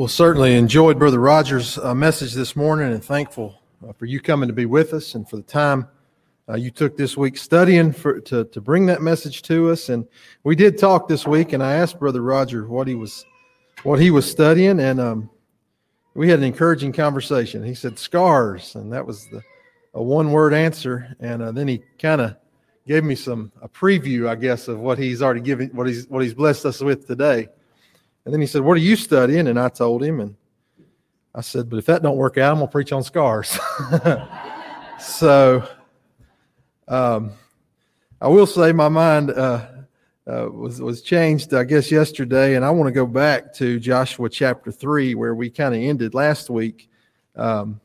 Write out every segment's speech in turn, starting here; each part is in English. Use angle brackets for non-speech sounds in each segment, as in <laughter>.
Well, certainly enjoyed Brother Rogers' uh, message this morning and thankful uh, for you coming to be with us and for the time uh, you took this week studying for, to, to bring that message to us. And we did talk this week, and I asked Brother Roger what he was what he was studying, and um, we had an encouraging conversation. He said scars, and that was the a one word answer. And uh, then he kind of gave me some a preview, I guess, of what he's already given, what he's what he's blessed us with today. And then he said, "What are you studying?" And I told him, and I said, "But if that don't work out, I'm gonna preach on scars." <laughs> so, um, I will say my mind uh, uh, was was changed, I guess, yesterday, and I want to go back to Joshua chapter three, where we kind of ended last week. Um,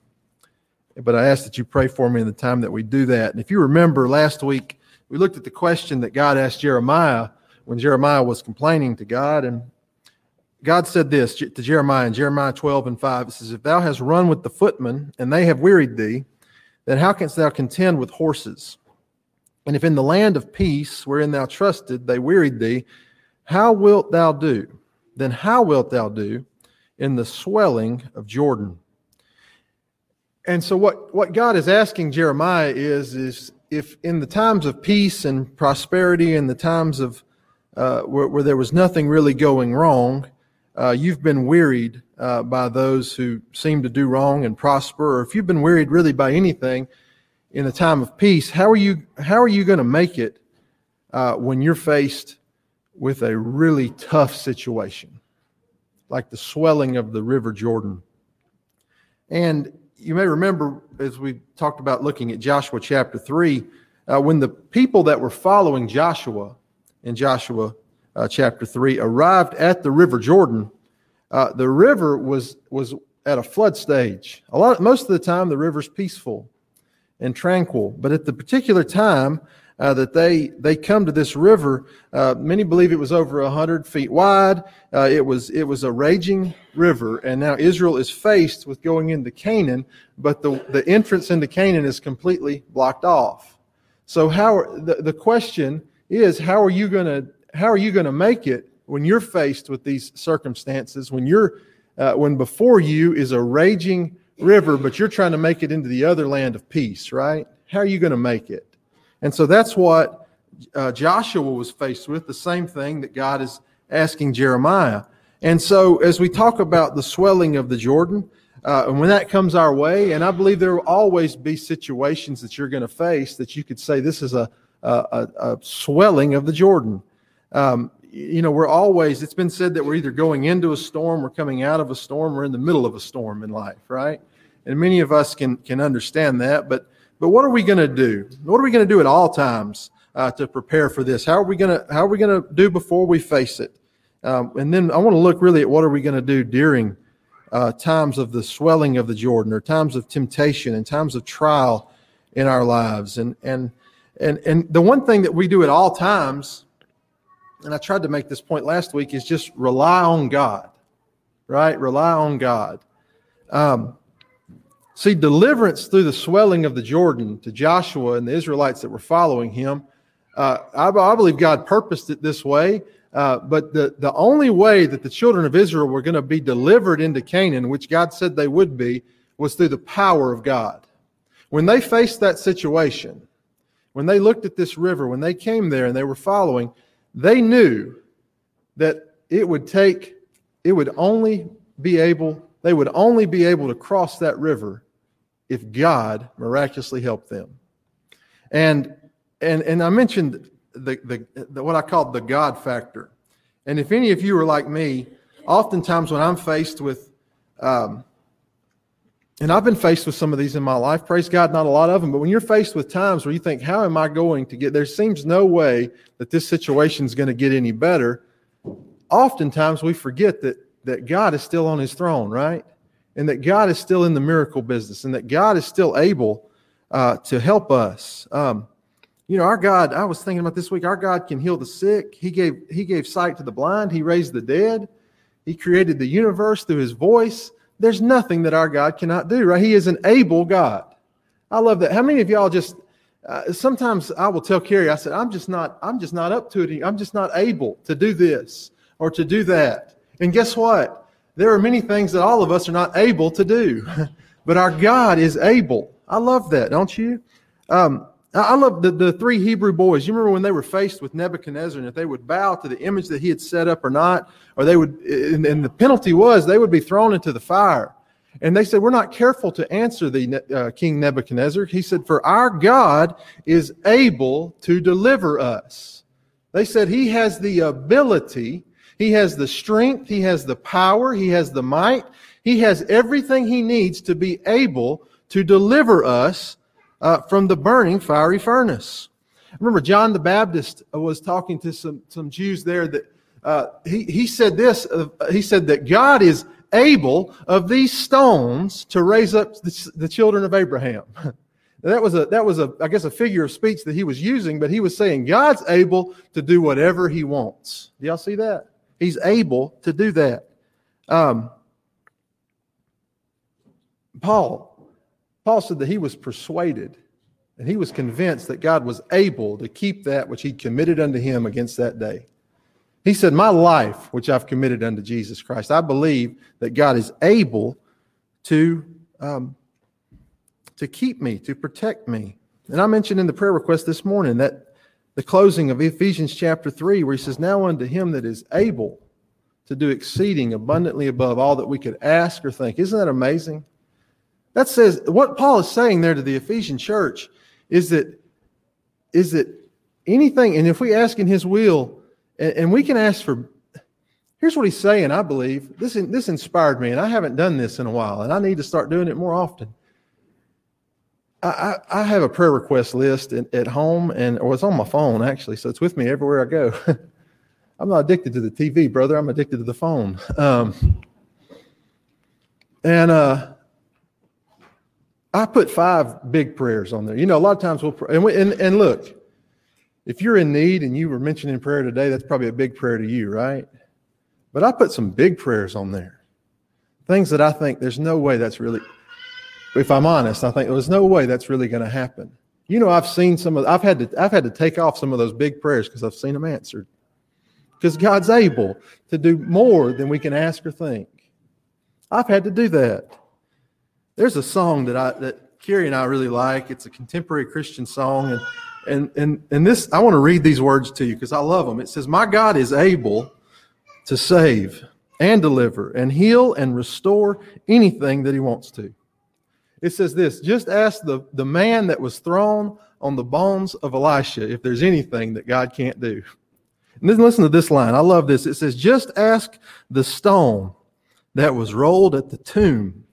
but I ask that you pray for me in the time that we do that. And if you remember last week, we looked at the question that God asked Jeremiah when Jeremiah was complaining to God, and God said this to Jeremiah in Jeremiah 12 and 5. It says, If thou hast run with the footmen, and they have wearied thee, then how canst thou contend with horses? And if in the land of peace, wherein thou trusted, they wearied thee, how wilt thou do? Then how wilt thou do in the swelling of Jordan? And so what, what God is asking Jeremiah is, is if in the times of peace and prosperity and the times of uh, where, where, there was nothing really going wrong, uh, you've been wearied uh, by those who seem to do wrong and prosper, or if you've been wearied really by anything in a time of peace, how are you how are you going to make it uh, when you're faced with a really tough situation, like the swelling of the River Jordan? And you may remember as we talked about looking at Joshua chapter 3, uh, when the people that were following Joshua in Joshua uh, chapter 3 arrived at the river Jordan, uh, the river was, was at a flood stage. A lot, most of the time, the river's peaceful and tranquil. But at the particular time, uh, that they they come to this river. Uh, many believe it was over a hundred feet wide. Uh, it was it was a raging river, and now Israel is faced with going into Canaan, but the the entrance into Canaan is completely blocked off. So how the the question is how are you going to how are you going to make it when you're faced with these circumstances when you're uh, when before you is a raging river, but you're trying to make it into the other land of peace, right? How are you going to make it? And so that's what uh, Joshua was faced with, the same thing that God is asking Jeremiah. And so as we talk about the swelling of the Jordan, uh, and when that comes our way, and I believe there will always be situations that you're going to face that you could say this is a, a, a swelling of the Jordan. Um, you know, we're always, it's been said that we're either going into a storm, we're coming out of a storm, we're in the middle of a storm in life, right? And many of us can, can understand that. But but what are we going to do? What are we going to do at all times uh, to prepare for this? How are we going to How are we going to do before we face it? Um, and then I want to look really at what are we going to do during uh, times of the swelling of the Jordan, or times of temptation, and times of trial in our lives. And and and and the one thing that we do at all times, and I tried to make this point last week, is just rely on God. Right? Rely on God. Um, See, deliverance through the swelling of the Jordan to Joshua and the Israelites that were following him, uh, I, I, believe God purposed it this way. Uh, but the, the only way that the children of Israel were going to be delivered into Canaan, which God said they would be, was through the power of God. When they faced that situation, when they looked at this river, when they came there and they were following, they knew that it would take, it would only be able, they would only be able to cross that river if God miraculously helped them. And and and I mentioned the, the, the what I called the God factor. And if any of you are like me, oftentimes when I'm faced with um, and I've been faced with some of these in my life, praise God, not a lot of them, but when you're faced with times where you think, how am I going to get there seems no way that this situation is going to get any better, oftentimes we forget that that God is still on his throne, right? and that God is still in the miracle business and that God is still able uh, to help us. Um, you know, our God, I was thinking about this week, our God can heal the sick. He gave, he gave sight to the blind. He raised the dead. He created the universe through his voice. There's nothing that our God cannot do, right? He is an able God. I love that. How many of y'all just, uh, sometimes I will tell Carrie, I said, I'm just not, I'm just not up to it. I'm just not able to do this or to do that. And guess what? there are many things that all of us are not able to do, <laughs> but our God is able. I love that, don't you? Um, I love the, the three Hebrew boys. You remember when they were faced with Nebuchadnezzar and if they would bow to the image that he had set up or not, or they would, and, and the penalty was they would be thrown into the fire. And they said, We're not careful to answer the uh, King Nebuchadnezzar. He said, For our God is able to deliver us. They said, He has the ability, He has the strength, He has the power, He has the might, He has everything He needs to be able to deliver us uh, from the burning fiery furnace. Remember, John the Baptist was talking to some, some Jews there that uh, he, he said this, uh, he said that God is able of these stones to raise up the, the children of Abraham. <laughs> that was a, that was a, I guess, a figure of speech that he was using, but he was saying God's able to do whatever he wants. Do y'all see that? He's able to do that. Um, Paul, Paul said that he was persuaded and he was convinced that God was able to keep that which he committed unto him against that day. He said, My life, which I've committed unto Jesus Christ, I believe that God is able to, um, to keep me, to protect me. And I mentioned in the prayer request this morning that the closing of Ephesians chapter 3, where he says, Now unto him that is able to do exceeding abundantly above all that we could ask or think. Isn't that amazing? That says what Paul is saying there to the Ephesian church is that is that anything, and if we ask in his will, and, and we can ask for here's what he's saying, I believe. This this inspired me, and I haven't done this in a while, and I need to start doing it more often. I, I, have a prayer request list at, at home, and or it's on my phone actually, so it's with me everywhere I go. <laughs> I'm not addicted to the TV, brother. I'm addicted to the phone. Um, and uh, I put five big prayers on there. You know, a lot of times we'll pray, and, we, and, and look, if you're in need and you were mentioning prayer today, that's probably a big prayer to you, right? But I put some big prayers on there. Things that I think there's no way that's really, if I'm honest, I think there's no way that's really going to happen. You know, I've seen some of, I've had to, I've had to take off some of those big prayers because I've seen them answered. Because God's able to do more than we can ask or think. I've had to do that. There's a song that I that Carrie and I really like. It's a contemporary Christian song, and and and and this I want to read these words to you because I love them. It says, "My God is able to save and deliver and heal and restore anything that He wants to." It says this: Just ask the the man that was thrown on the bones of Elisha if there's anything that God can't do. And then listen to this line. I love this. It says, "Just ask the stone that was rolled at the tomb."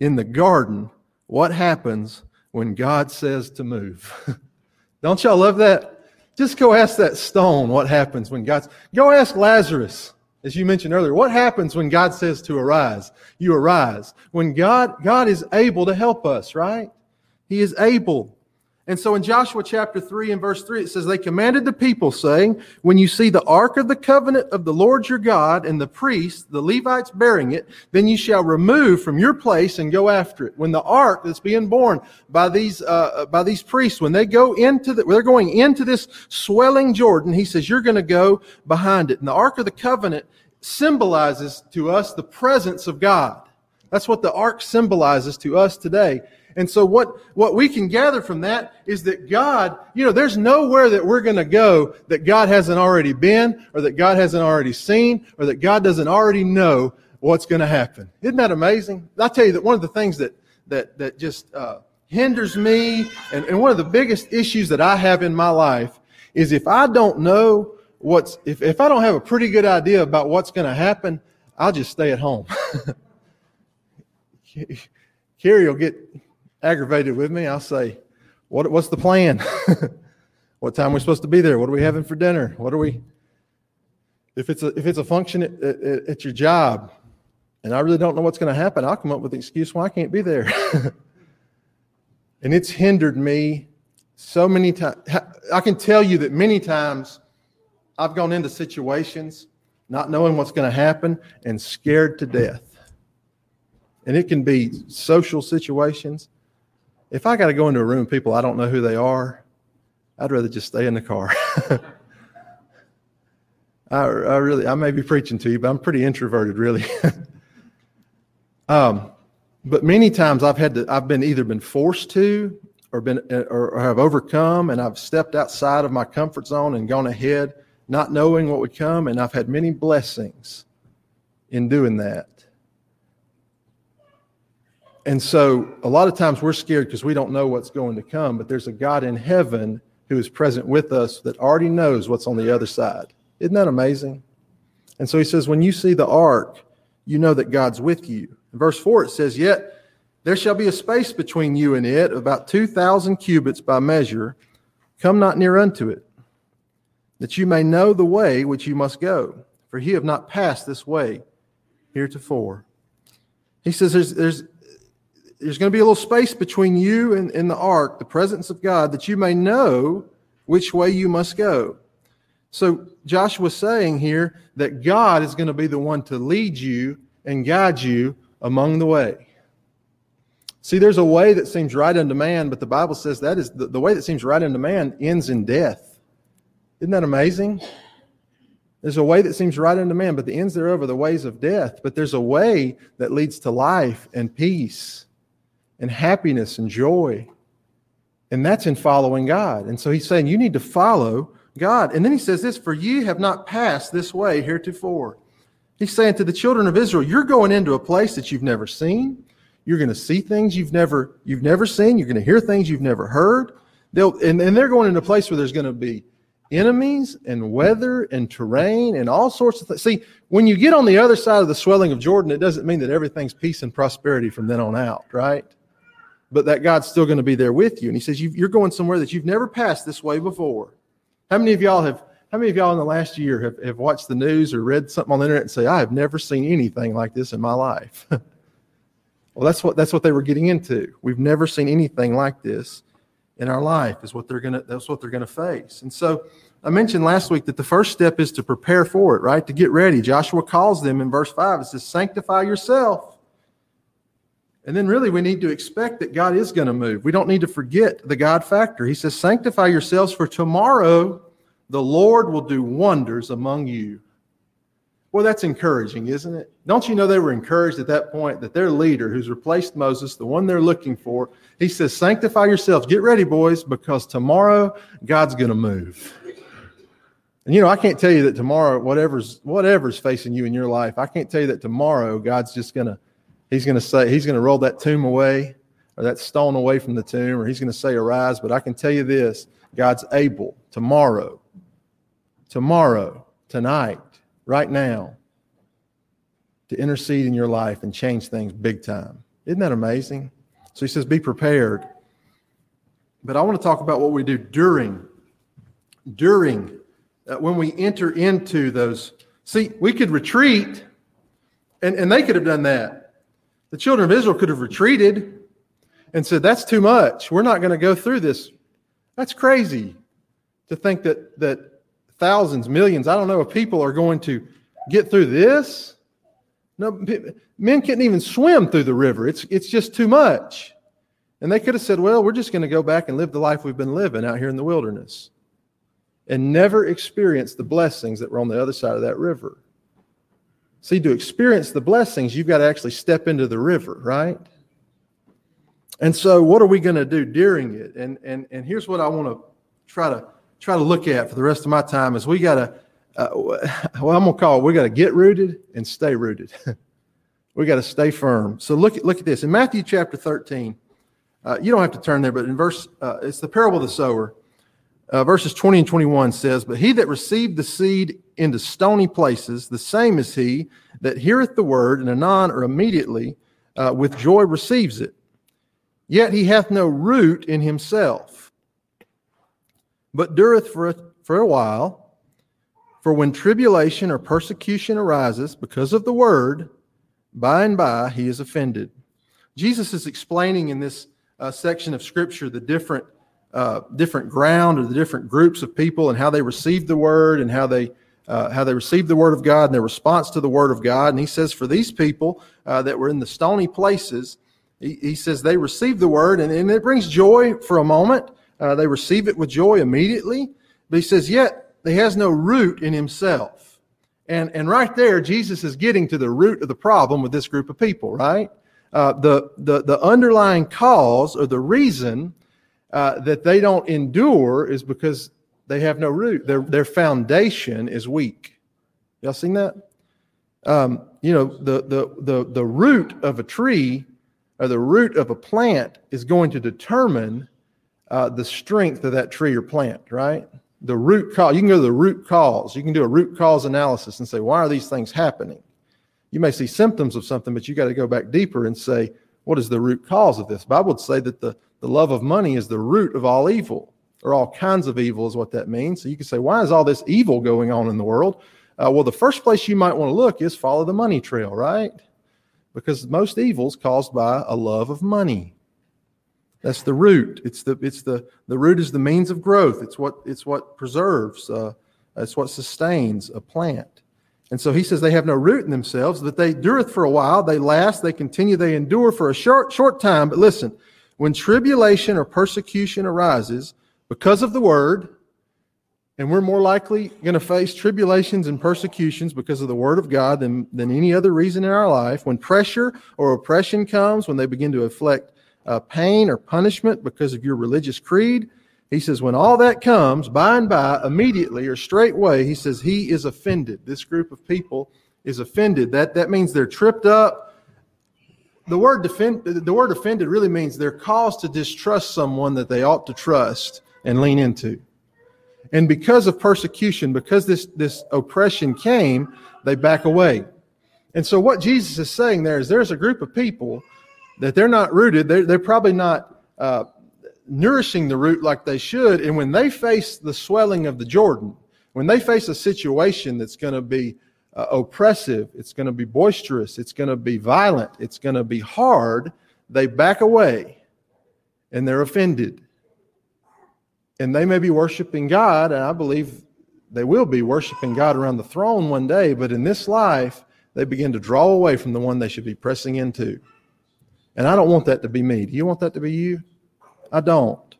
In the garden what happens when God says to move. <laughs> Don't y'all love that? Just go ask that stone what happens when God's. Go ask Lazarus, as you mentioned earlier, what happens when God says to arise? You arise. When God, God is able to help us, right? He is able. And so in Joshua chapter 3 and verse 3, it says, They commanded the people, saying, When you see the ark of the covenant of the Lord your God and the priests, the Levites bearing it, then you shall remove from your place and go after it. When the ark that's being borne by these, uh, by these priests, when they go into the, they're going into this swelling Jordan, he says, You're going to go behind it. And the ark of the covenant symbolizes to us the presence of God. That's what the ark symbolizes to us today. And so what, what we can gather from that is that God, you know, there's nowhere that we're going to go that God hasn't already been or that God hasn't already seen or that God doesn't already know what's going to happen. Isn't that amazing? I tell you that one of the things that, that, that just, uh, hinders me and, and one of the biggest issues that I have in my life is if I don't know what's, if, if I don't have a pretty good idea about what's going to happen, I'll just stay at home. <laughs> Carrie will get aggravated with me, I'll say, what, what's the plan? <laughs> what time are we supposed to be there? What are we having for dinner? What are we? If it's a, if it's a function at, at, at your job and I really don't know what's going to happen, I'll come up with an excuse why I can't be there. <laughs> and it's hindered me so many times. I can tell you that many times I've gone into situations not knowing what's going to happen and scared to death. And it can be social situations, if I got to go into a room people I don't know who they are, I'd rather just stay in the car. <laughs> I, I, really, I may be preaching to you, but I'm pretty introverted, really. <laughs> Um, but many times I've had to, I've been either been forced to or been, or, or have overcome and I've stepped outside of my comfort zone and gone ahead, not knowing what would come. And I've had many blessings in doing that. And so a lot of times we're scared because we don't know what's going to come, but there's a God in heaven who is present with us that already knows what's on the other side. Isn't that amazing? And so he says, when you see the ark, you know that God's with you. In verse 4, it says, Yet there shall be a space between you and it, about 2,000 cubits by measure. Come not near unto it, that you may know the way which you must go, for ye have not passed this way heretofore. He says, There's, there's there's going to be a little space between you and, and the ark, the presence of God, that you may know which way you must go. So Joshua's saying here that God is going to be the one to lead you and guide you among the way. See, there's a way that seems right unto man, but the Bible says that is the, the way that seems right unto man ends in death. Isn't that amazing? There's a way that seems right unto man, but the ends thereof are the ways of death. But there's a way that leads to life and peace and happiness and joy. And that's in following God. And so he's saying, you need to follow God. And then he says this, for ye have not passed this way heretofore. He's saying to the children of Israel, you're going into a place that you've never seen. You're going to see things you've never, you've never seen. You're going to hear things you've never heard. They'll, and, and they're going into a place where there's going to be enemies and weather and terrain and all sorts of things. See, when you get on the other side of the swelling of Jordan, it doesn't mean that everything's peace and prosperity from then on out, right? But that God's still going to be there with you. And he says, you're going somewhere that you've never passed this way before. How many of y'all have, how many of y'all in the last year have, have watched the news or read something on the internet and say, I have never seen anything like this in my life? <laughs> well, that's what, that's what they were getting into. We've never seen anything like this in our life is what they're to, that's what they're going to face. And so I mentioned last week that the first step is to prepare for it, right? To get ready. Joshua calls them in verse five. It says, sanctify yourself and then, really, we need to expect that God is going to move. We don't need to forget the God factor. He says, Sanctify yourselves, for tomorrow the Lord will do wonders among you. Well, that's encouraging, isn't it? Don't you know they were encouraged at that point that their leader, who's replaced Moses, the one they're looking for, he says, Sanctify yourselves. Get ready, boys, because tomorrow God's going to move. And you know, I can't tell you that tomorrow, whatever's whatever's facing you in your life, I can't tell you that tomorrow God's just going to He's going to say, he's going to roll that tomb away or that stone away from the tomb, or he's going to say, arise. But I can tell you this God's able tomorrow, tomorrow, tonight, right now, to intercede in your life and change things big time. Isn't that amazing? So he says, be prepared. But I want to talk about what we do during, during, uh, when we enter into those. See, we could retreat, and, and they could have done that. The children of Israel could have retreated and said, That's too much. We're not going to go through this. That's crazy to think that, that thousands, millions, I don't know, of people are going to get through this. No, men can't even swim through the river. It's, it's just too much. And they could have said, Well, we're just going to go back and live the life we've been living out here in the wilderness and never experience the blessings that were on the other side of that river. See, to experience the blessings, you've got to actually step into the river, right? And so, what are we going to do during it? And and and here's what I want to try to try to look at for the rest of my time is we got to, uh, <laughs> well, I'm gonna call it, we got to get rooted and stay rooted. <laughs> we got to stay firm. So look at look at this in Matthew chapter 13. Uh, you don't have to turn there, but in verse, uh, it's the parable of the sower. Uh, verses 20 and 21 says, But he that received the seed into stony places, the same is he that heareth the word, and anon or immediately uh, with joy receives it. Yet he hath no root in himself, but dureth for a, for a while. For when tribulation or persecution arises because of the word, by and by he is offended. Jesus is explaining in this uh, section of Scripture the different uh, different ground or the different groups of people and how they received the word and how they uh, how they received the word of God and their response to the word of God. And he says, for these people uh, that were in the stony places, he, he says they received the word and, and, it brings joy for a moment. Uh, they receive it with joy immediately. But he says, yet he has no root in himself. And, and right there, Jesus is getting to the root of the problem with this group of people, right? Uh, the, the, the underlying cause or the reason uh, that they don't endure is because they have no root. Their, their foundation is weak. Y'all seen that? Um, you know, the, the, the, the root of a tree or the root of a plant is going to determine uh, the strength of that tree or plant, right? The root cause, you can go to the root cause. You can do a root cause analysis and say, why are these things happening? You may see symptoms of something, but you got to go back deeper and say, what is the root cause of this? Bible would say that the, the love of money is the root of all evil, or all kinds of evil is what that means. So you can say, why is all this evil going on in the world? Uh, well, the first place you might want to look is follow the money trail, right? Because most evil is caused by a love of money. That's the root. It's the it's the the root is the means of growth. It's what it's what preserves. Uh, it's what sustains a plant. And so he says they have no root in themselves, that they dureth for a while, they last, they continue, they endure for a short, short time. But listen, when tribulation or persecution arises because of the word, and we're more likely going to face tribulations and persecutions because of the word of God than, than any other reason in our life. When pressure or oppression comes, when they begin to inflict uh, pain or punishment because of your religious creed, he says, when all that comes, by and by, immediately or straightway, he says, he is offended. This group of people is offended. That, that means they're tripped up. The word, defend, the word offended really means they're caused to distrust someone that they ought to trust and lean into. And because of persecution, because this, this oppression came, they back away. And so, what Jesus is saying there is there's a group of people that they're not rooted, they're, they're probably not uh, nourishing the root like they should. And when they face the swelling of the Jordan, when they face a situation that's going to be uh, oppressive, it's going to be boisterous, it's going to be violent, it's going to be hard, they back away and they're offended. And they may be worshiping God, and I believe they will be worshiping God around the throne one day, but in this life, they begin to draw away from the one they should be pressing into. And I don't want that to be me. Do you want that to be you? I don't.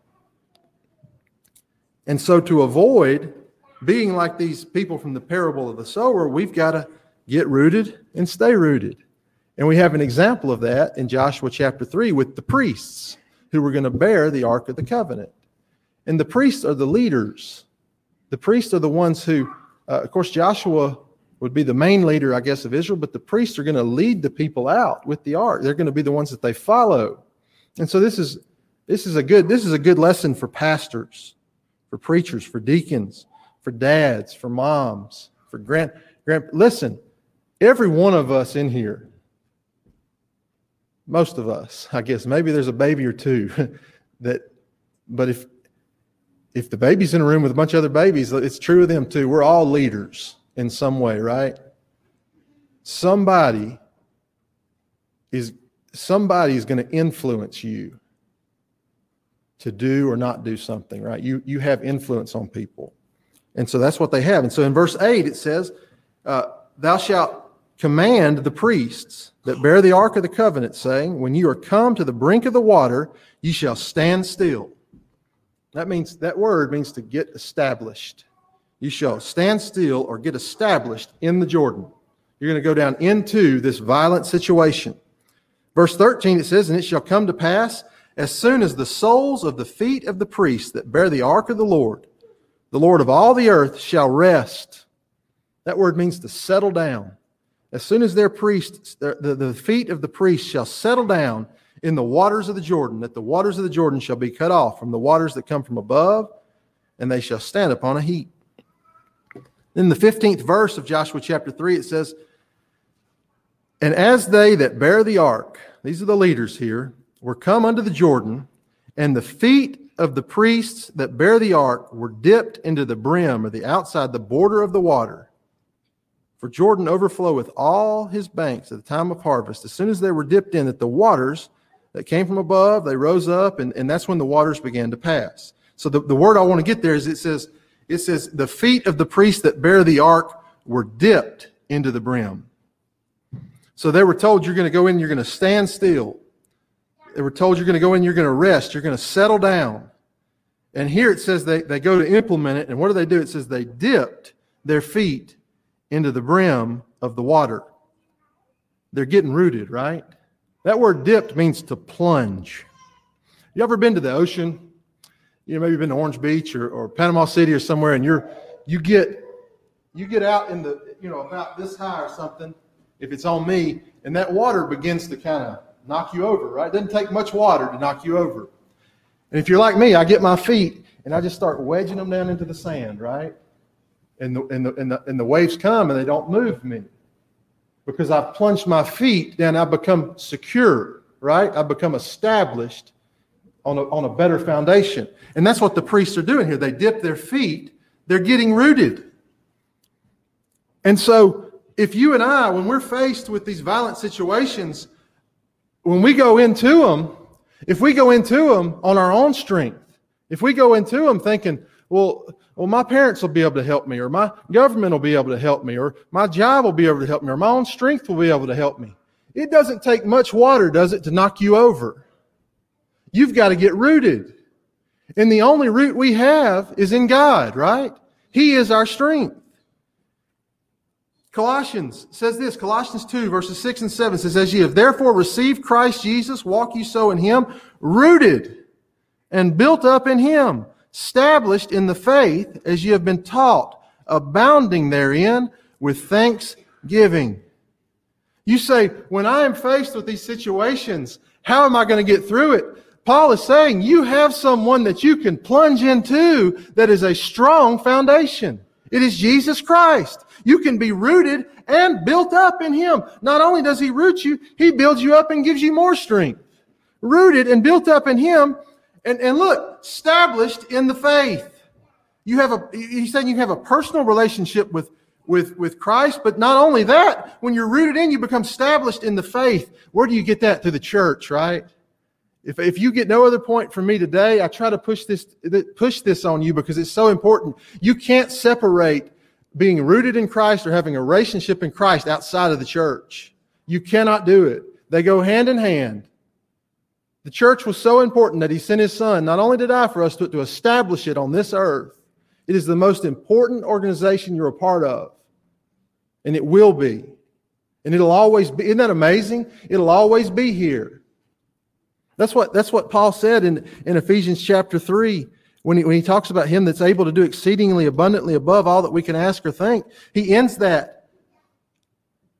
And so, to avoid being like these people from the parable of the sower, we've got to get rooted and stay rooted. And we have an example of that in Joshua chapter 3 with the priests who were going to bear the Ark of the Covenant. And the priests are the leaders. The priests are the ones who, uh, of course, Joshua would be the main leader, I guess, of Israel, but the priests are going to lead the people out with the ark. They're going to be the ones that they follow. And so this is this is a good this is a good lesson for pastors, for preachers, for deacons, for dads, for moms, for grand grand listen, every one of us in here most of us, I guess maybe there's a baby or two <laughs> that but if if the baby's in a room with a bunch of other babies, it's true of them too. We're all leaders in some way, right? Somebody is somebody is going to influence you to do or not do something, right? You you have influence on people, and so that's what they have. And so in verse eight it says, uh, "Thou shalt command the priests that bear the ark of the covenant, saying, When you are come to the brink of the water, ye shall stand still." That means that word means to get established. You shall stand still or get established in the Jordan. You're going to go down into this violent situation. Verse 13 it says, And it shall come to pass as soon as the soles of the feet of the priests that bear the ark of the Lord, the Lord of all the earth, shall rest. That word means to settle down. As soon as their priests, the, the, feet of the priests shall settle down in the waters of the Jordan, that the waters of the Jordan shall be cut off from the waters that come from above, and they shall stand upon a heap. In the 15th verse of Joshua chapter 3, it says, And as they that bear the ark, these are the leaders here, were come unto the Jordan, and the feet of the priests that bear the ark were dipped into the brim or the outside, the border of the water. For Jordan overfloweth all his banks at the time of harvest. As soon as they were dipped in, that the waters that came from above, they rose up, and, and that's when the waters began to pass. So the, the word I want to get there is it says, it says, the feet of the priests that bear the ark were dipped into the brim. So they were told, you're going to go in, you're going to stand still. They were told you're going to go in, you're going to rest, you're going to settle down. And here it says they, they go to implement it. And what do they do? It says they dipped their feet into the brim of the water. They're getting rooted, right? That word dipped means to plunge. You ever been to the ocean? You know, maybe been to Orange Beach or, or Panama City or somewhere, and you're you get you get out in the you know about this high or something, if it's on me, and that water begins to kind of knock you over, right? It doesn't take much water to knock you over. And if you're like me, I get my feet and I just start wedging them down into the sand, right? And the, and the, and the, and the waves come and they don't move me because I've plunged my feet down. I've become secure, right? I've become established on a, on a better foundation. And that's what the priests are doing here. They dip their feet, they're getting rooted. And so, if you and I, when we're faced with these violent situations, when we go into them, if we go into them on our own strength, if we go into them thinking, well, well, my parents will be able to help me, or my government will be able to help me, or my job will be able to help me, or my own strength will be able to help me. It doesn't take much water, does it, to knock you over? You've got to get rooted. And the only root we have is in God, right? He is our strength. Colossians says this, Colossians 2, verses 6 and 7 says, As ye have therefore received Christ Jesus, walk ye so in him, rooted and built up in him, established in the faith as ye have been taught, abounding therein with thanksgiving. You say, when I am faced with these situations, how am I going to get through it? Paul is saying you have someone that you can plunge into that is a strong foundation. It is Jesus Christ. You can be rooted and built up in Him. Not only does He root you, He builds you up and gives you more strength. Rooted and built up in Him. And, and look, established in the faith. You have a, he's saying you have a personal relationship with, with, with Christ, but not only that, when you're rooted in, you become established in the faith. Where do you get that? Through the church, right? If, if you get no other point from me today, I try to push this, push this on you because it's so important. You can't separate being rooted in Christ or having a relationship in Christ outside of the church. You cannot do it. They go hand in hand. The church was so important that he sent his son not only to die for us, but to establish it on this earth. It is the most important organization you're a part of. And it will be. And it'll always be. Isn't that amazing? It'll always be here. That's what, that's what Paul said in, in Ephesians chapter 3 when he, when he talks about him that's able to do exceedingly abundantly above all that we can ask or think. He ends that.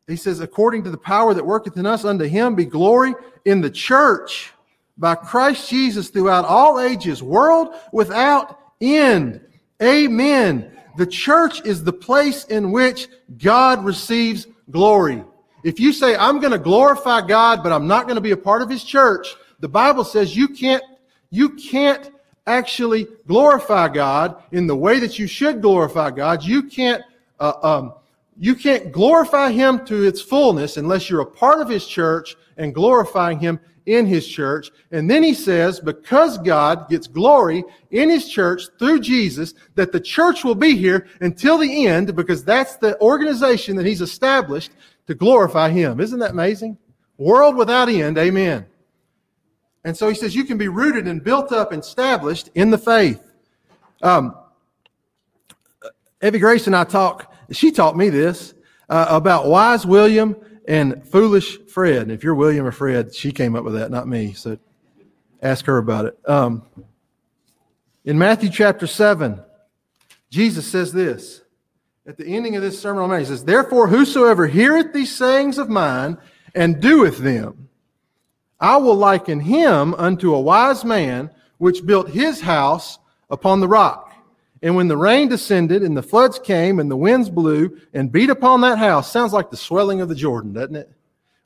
He says, according to the power that worketh in us, unto him be glory in the church by Christ Jesus throughout all ages, world without end. Amen. The church is the place in which God receives glory. If you say, I'm going to glorify God, but I'm not going to be a part of his church, the Bible says you can't, you can't actually glorify God in the way that you should glorify God. You can't, uh, um, you can't glorify Him to its fullness unless you're a part of His church and glorifying Him in His church. And then He says, because God gets glory in His church through Jesus, that the church will be here until the end because that's the organization that He's established to glorify Him. Isn't that amazing? World without end. Amen. And so he says you can be rooted and built up and established in the faith. Um, Evie Grace and I talk, she taught me this uh, about wise William and foolish Fred. And if you're William or Fred, she came up with that, not me. So ask her about it. Um, in Matthew chapter 7, Jesus says this at the ending of this sermon on Mount. He says, Therefore, whosoever heareth these sayings of mine and doeth them, I will liken him unto a wise man which built his house upon the rock. And when the rain descended and the floods came and the winds blew and beat upon that house, sounds like the swelling of the Jordan, doesn't it?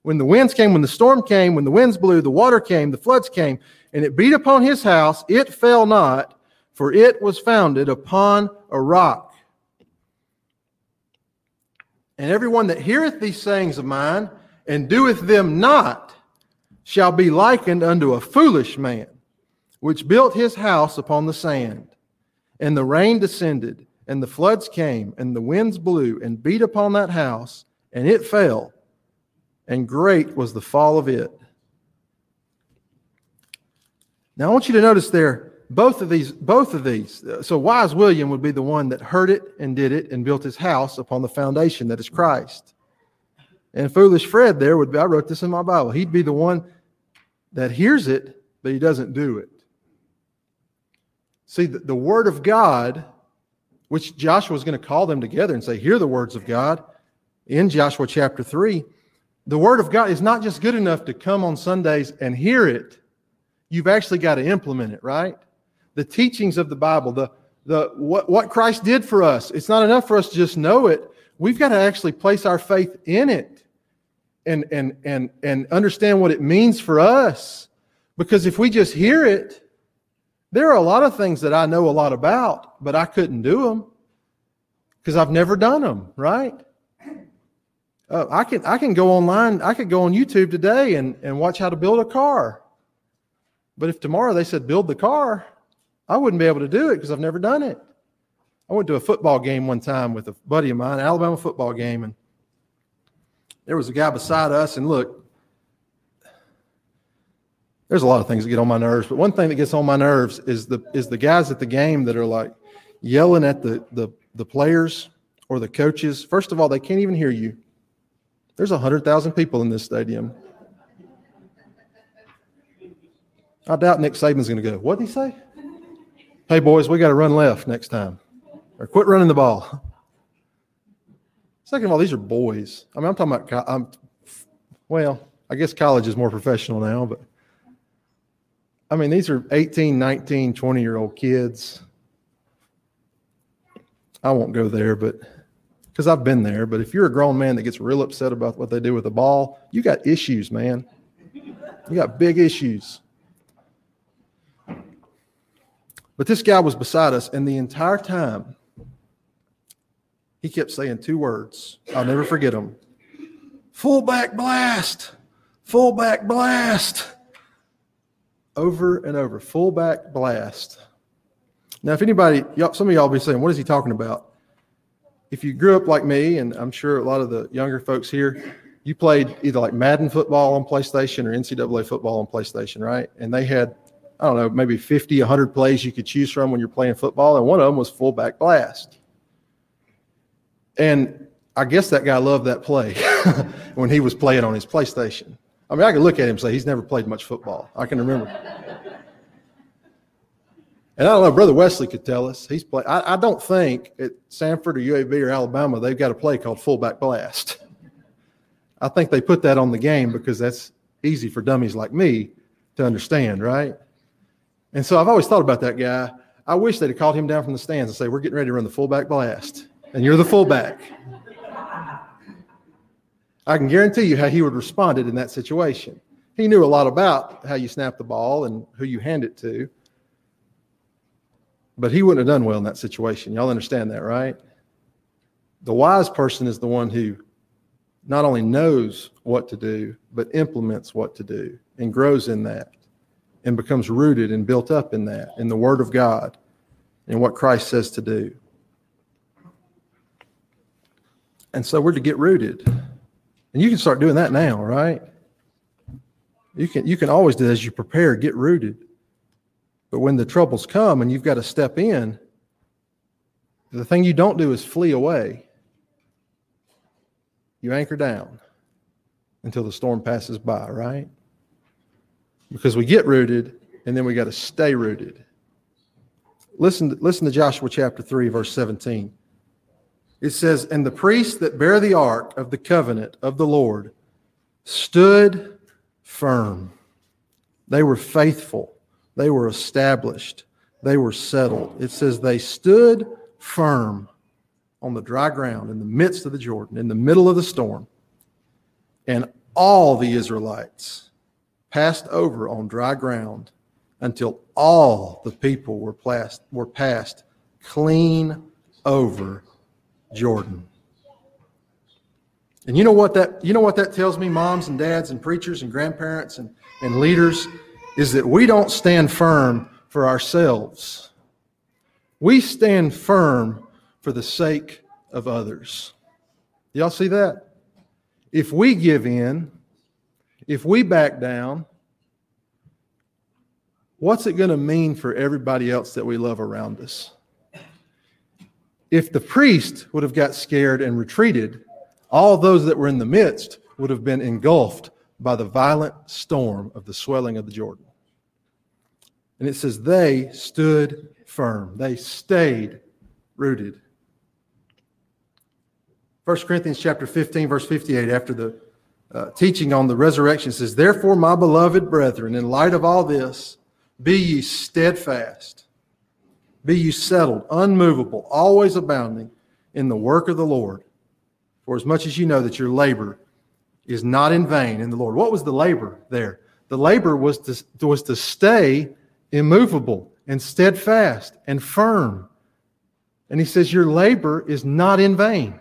When the winds came, when the storm came, when the winds blew, the water came, the floods came, and it beat upon his house, it fell not, for it was founded upon a rock. And everyone that heareth these sayings of mine and doeth them not, shall be likened unto a foolish man, which built his house upon the sand. And the rain descended, and the floods came, and the winds blew, and beat upon that house, and it fell, and great was the fall of it. Now I want you to notice there, both of these, both of these. So wise William would be the one that heard it and did it and built his house upon the foundation that is Christ. And foolish Fred there would be, I wrote this in my Bible. He'd be the one that hears it, but he doesn't do it. See, the, the word of God, which Joshua was going to call them together and say, Hear the words of God in Joshua chapter 3. The word of God is not just good enough to come on Sundays and hear it. You've actually got to implement it, right? The teachings of the Bible, the, the what, what Christ did for us. It's not enough for us to just know it. We've got to actually place our faith in it and and and and understand what it means for us. Because if we just hear it, there are a lot of things that I know a lot about, but I couldn't do them because I've never done them, right? Uh, I can I can go online. I could go on YouTube today and, and watch how to build a car. But if tomorrow they said build the car, I wouldn't be able to do it because I've never done it. I went to a football game one time with a buddy of mine, Alabama football game, and there was a guy beside us. And look, there's a lot of things that get on my nerves, but one thing that gets on my nerves is the is the guys at the game that are like yelling at the the, the players or the coaches. First of all, they can't even hear you. There's 100,000 people in this stadium. I doubt Nick Saban's going to go, what did he say? Hey, boys, we got to run left next time. Or quit running the ball. Second of all, these are boys. I mean, I'm talking about, I'm, well, I guess college is more professional now, but I mean, these are 18, 19, 20 year old kids. I won't go there, but because I've been there. But if you're a grown man that gets real upset about what they do with the ball, you got issues, man. You got big issues. But this guy was beside us, and the entire time, he kept saying two words. I'll never forget them fullback blast, fullback blast. Over and over, fullback blast. Now, if anybody, some of y'all be saying, what is he talking about? if you grew up like me, and I'm sure a lot of the younger folks here, you played either like Madden football on PlayStation or NCAA football on PlayStation, right? And they had, I don't know, maybe 50, 100 plays you could choose from when you're playing football, and one of them was fullback blast. And I guess that guy loved that play <laughs> when he was playing on his PlayStation. I mean, I could look at him and say he's never played much football. I can remember. And I don't know, Brother Wesley could tell us. He's played. I, I, don't think at Samford or UAB or Alabama they've got a play called fullback blast. I think they put that on the game because that's easy for dummies like me to understand, right? And so I've always thought about that guy. I wish they'd have called him down from the stands and say, "We're getting ready to run the fullback blast, and you're the fullback." I can guarantee you how he would responded in that situation. He knew a lot about how you snap the ball and who you hand it to. But he wouldn't have done well in that situation. Y'all understand that, right? The wise person is the one who not only knows what to do, but implements what to do and grows in that and becomes rooted and built up in that, in the Word of God and what Christ says to do. And so we're to get rooted. And you can start doing that now, right? You can you can always do as you prepare, get rooted. But when the troubles come and you've got to step in, the thing you don't do is flee away. You anchor down until the storm passes by, right? Because we get rooted and then we got to stay rooted. Listen, listen to Joshua chapter 3, verse 17. It says, And the priests that bear the ark of the covenant of the Lord stood firm. They were faithful they were established, they were settled. It says they stood firm on the dry ground in the midst of the Jordan, in the middle of the storm. And all the Israelites passed over on dry ground until all the people were, passed, were passed clean over Jordan. And you know what that you know what that tells me, moms and dads and preachers and grandparents and, and leaders? is that we don't stand firm for ourselves. We stand firm for the sake of others. Y'all see that? If we give in, if we back down, what's it going to mean for everybody else that we love around us? If the priest would have got scared and retreated, all those that were in the midst would have been engulfed by the violent storm of the swelling of the Jordan. And it says, they stood firm, they stayed rooted. 1 Corinthians chapter 15, verse 58, after the uh, teaching on the resurrection, says, Therefore, my beloved brethren, in light of all this, be ye steadfast, be you settled, unmovable, always abounding in the work of the Lord. For as much as you know that your labor is not in vain in the Lord. What was the labor there? The labor was to, was to stay immovable and steadfast and firm. And he says, Your labor is not in vain.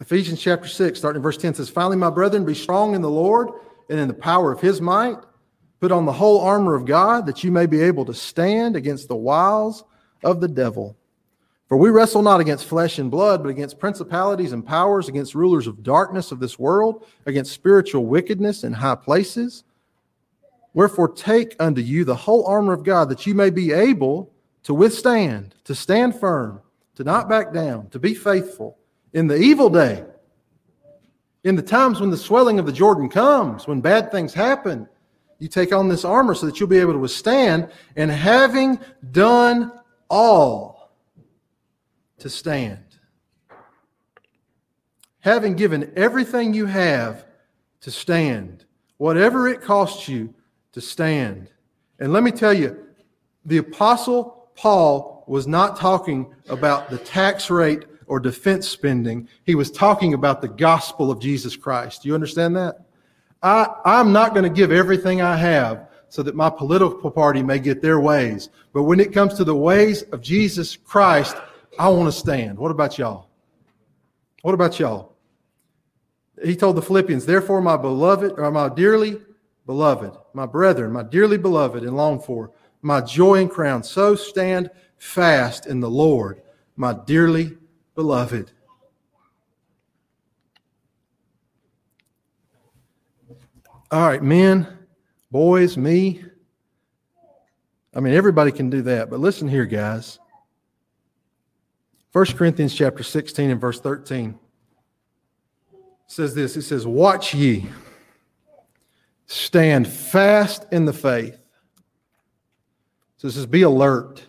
Ephesians chapter 6, starting in verse 10 says, Finally, my brethren, be strong in the Lord and in the power of his might. Put on the whole armor of God that you may be able to stand against the wiles of the devil. For we wrestle not against flesh and blood, but against principalities and powers, against rulers of darkness of this world, against spiritual wickedness in high places. Wherefore, take unto you the whole armor of God, that you may be able to withstand, to stand firm, to not back down, to be faithful in the evil day, in the times when the swelling of the Jordan comes, when bad things happen. You take on this armor so that you'll be able to withstand, and having done all to stand. Having given everything you have to stand, whatever it costs you to stand. And let me tell you, the Apostle Paul was not talking about the tax rate or defense spending. He was talking about the gospel of Jesus Christ. Do you understand that? I, I'm not going to give everything I have so that my political party may get their ways. But when it comes to the ways of Jesus Christ, I want to stand. What about y'all? What about y'all? He told the Philippians, Therefore, my beloved, or my dearly beloved, my brethren, my dearly beloved and longed for, my joy and crown, so stand fast in the Lord, my dearly beloved. All right, men, boys, me. I mean, everybody can do that, but listen here, guys. 1 Corinthians chapter 16 and verse 13 says this. It says, Watch ye, stand fast in the faith. So it says, Be alert.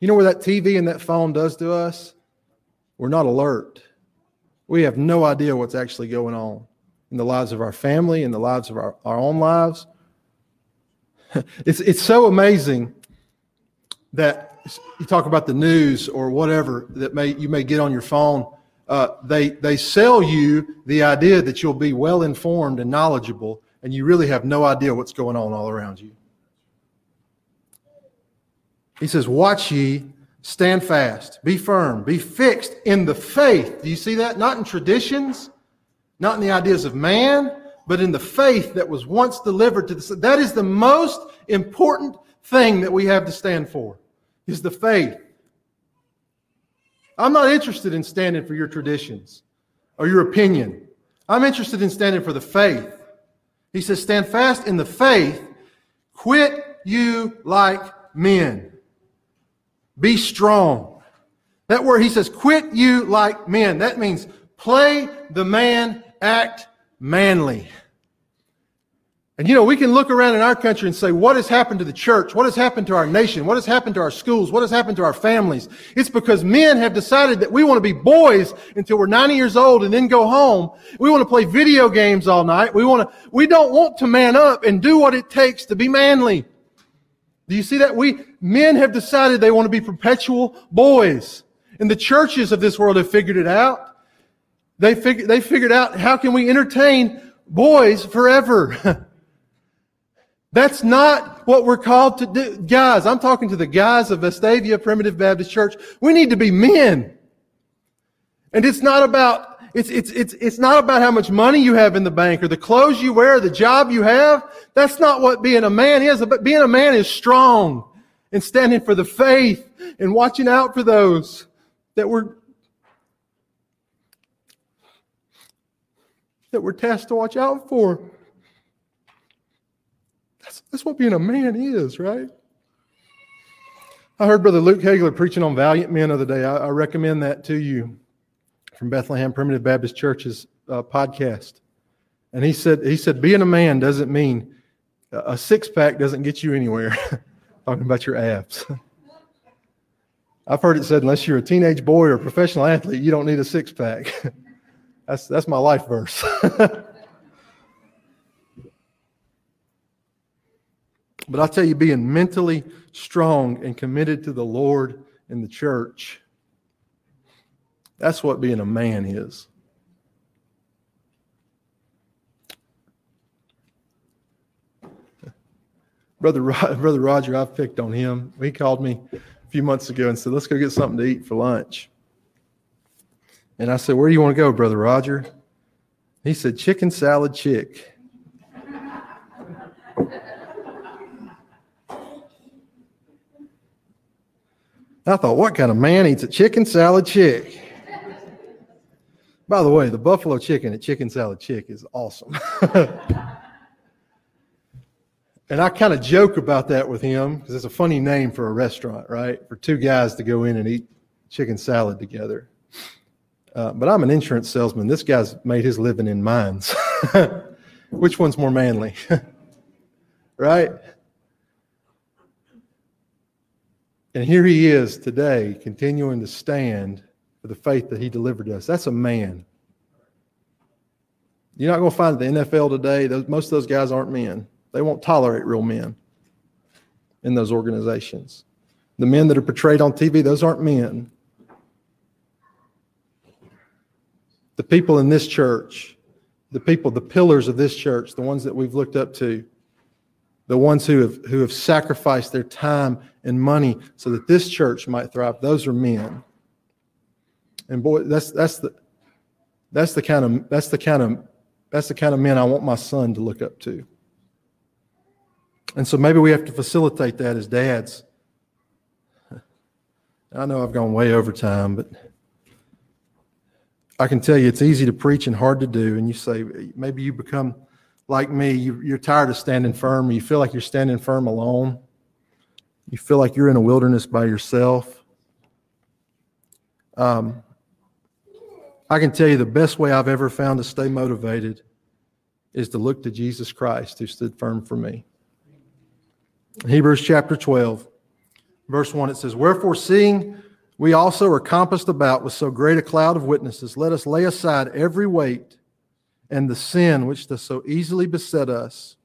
You know where that TV and that phone does to us? We're not alert. We have no idea what's actually going on in the lives of our family, in the lives of our, our own lives. <laughs> it's, it's so amazing that you talk about the news or whatever that may, you may get on your phone. Uh, they, they sell you the idea that you'll be well informed and knowledgeable, and you really have no idea what's going on all around you. He says, Watch ye Stand fast, be firm, be fixed in the faith. Do you see that? Not in traditions, not in the ideas of man, but in the faith that was once delivered to the. That is the most important thing that we have to stand for, is the faith. I'm not interested in standing for your traditions or your opinion. I'm interested in standing for the faith. He says, Stand fast in the faith, quit you like men. Be strong. That word he says, quit you like men. That means play the man, act manly. And you know, we can look around in our country and say, what has happened to the church? What has happened to our nation? What has happened to our schools? What has happened to our families? It's because men have decided that we want to be boys until we're 90 years old and then go home. We want to play video games all night. We want to, we don't want to man up and do what it takes to be manly. Do you see that? We, men have decided they want to be perpetual boys. And the churches of this world have figured it out. They, fig- they figured out how can we entertain boys forever. <laughs> That's not what we're called to do. Guys, I'm talking to the guys of Vestavia Primitive Baptist Church. We need to be men. And it's not about it's, it's, it's, it's not about how much money you have in the bank or the clothes you wear, the job you have. That's not what being a man is. But being a man is strong and standing for the faith and watching out for those that were that we're tasked to watch out for. That's, that's what being a man is, right? I heard Brother Luke Hagler preaching on Valiant Men the other day. I, I recommend that to you from Bethlehem Primitive Baptist Church's uh, podcast. And he said, he said, being a man doesn't mean a six pack doesn't get you anywhere. <laughs> Talking about your abs. <laughs> I've heard it said, unless you're a teenage boy or a professional athlete, you don't need a six pack. <laughs> that's, that's my life verse. <laughs> but I'll tell you, being mentally strong and committed to the Lord and the church, that's what being a man is. Brother, <laughs> Brother Roger, I've picked on him. He called me a few months ago and said, Let's go get something to eat for lunch. And I said, Where do you want to go, Brother Roger? He said, Chicken salad chick. I thought, what kind of man eats a chicken salad chick? By the way, the buffalo chicken at Chicken Salad Chick is awesome. <laughs> And I kind of joke about that with him because it's a funny name for a restaurant, right? For two guys to go in and eat chicken salad together. Uh, but I'm an insurance salesman. This guy's made his living in mines. <laughs> Which one's more manly? <laughs> right? And here he is today, continuing to stand for the faith that he delivered us. That's a man. You're not going to find the NFL today. Those, most of those guys aren't men. They won't tolerate real men in those organizations. The men that are portrayed on TV, those aren't men. The people in this church, the people, the pillars of this church, the ones that we've looked up to, the ones who have, who have sacrificed their time and money so that this church might thrive, those are men. And boy, that's, that's, the, that's, the kind of, that's, the kind of, that's the kind of men I want my son to look up to. And so maybe we have to facilitate that as dads. <laughs> I know I've gone way over time, but I can tell you it's easy to preach and hard to do. And you say, maybe you become like me, you, are tired of standing firm. You feel like you're standing firm alone. You feel like you're in a wilderness by yourself. Um, I can tell you the best way I've ever found to stay motivated is to look to Jesus Christ who stood firm for me. Hebrews chapter 12, verse 1, it says, Wherefore, seeing we also are compassed about with so great a cloud of witnesses, let us lay aside every weight and the sin which does so easily beset us.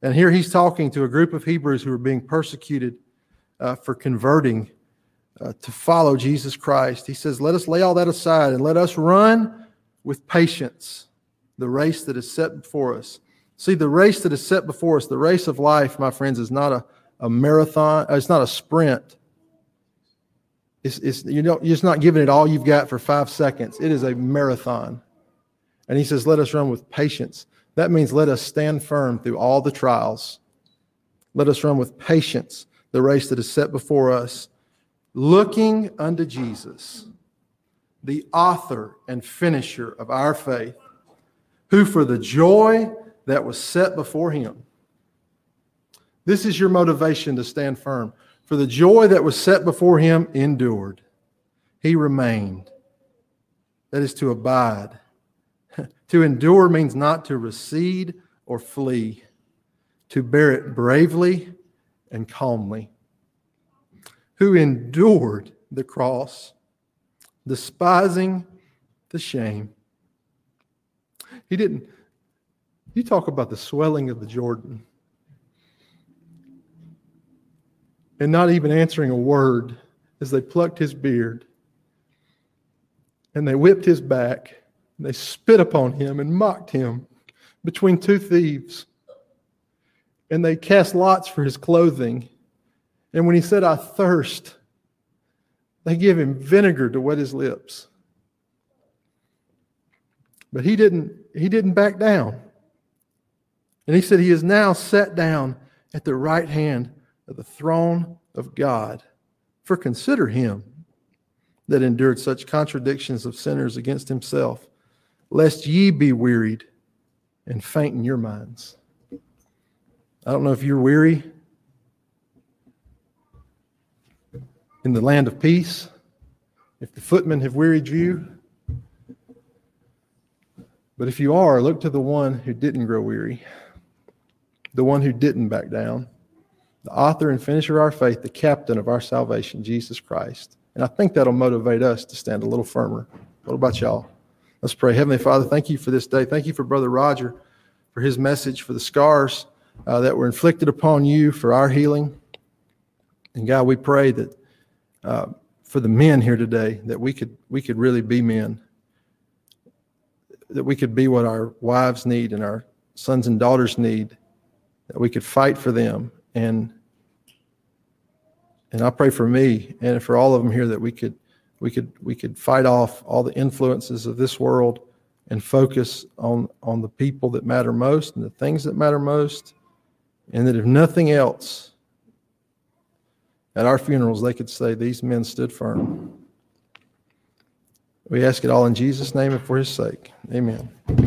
And here he's talking to a group of Hebrews who are being persecuted uh, for converting uh, to follow Jesus Christ. He says, Let us lay all that aside and let us run with patience the race that is set before us. See, the race that is set before us, the race of life, my friends, is not a, a marathon, uh, it's not a sprint. It's, it's, you you're just not giving it all you've got for five seconds. It is a marathon. And he says, let us run with patience. That means let us stand firm through all the trials. Let us run with patience the race that is set before us, looking unto Jesus, the author and finisher of our faith, who for the joy that was set before him. This is your motivation to stand firm. For the joy that was set before him endured. He remained. That is to abide. <laughs> to endure means not to recede or flee, to bear it bravely and calmly. Who endured the cross, despising the shame. He didn't you talk about the swelling of the Jordan and not even answering a word as they plucked his beard and they whipped his back and they spit upon him and mocked him between two thieves. And they cast lots for his clothing. And when he said i thirst they give him vinegar to wet his lips. But he didn't he didn't back down. And he said, He is now set down at the right hand of the throne of God. For consider him that endured such contradictions of sinners against himself, lest ye be wearied and faint in your minds. I don't know if you're weary in the land of peace, if the footmen have wearied you. But if you are, look to the one who didn't grow weary, the one who didn't back down, the author and finisher of our faith, the captain of our salvation, Jesus Christ. And I think that'll motivate us to stand a little firmer. What about y'all? Let's pray. Heavenly Father, thank you for this day. Thank you for Brother Roger, for his message, for the scars uh, that were inflicted upon you for our healing. And God, we pray that uh, for the men here today, that we could we could really be men, that we could be what our wives need and our sons and daughters need, that we could fight for them and and I pray for me and for all of them here that we could we could we could fight off all the influences of this world and focus on on the people that matter most and the things that matter most. And that if nothing else at our funerals they could say these men stood firm. We ask it all in jesus name and for his sake. Amen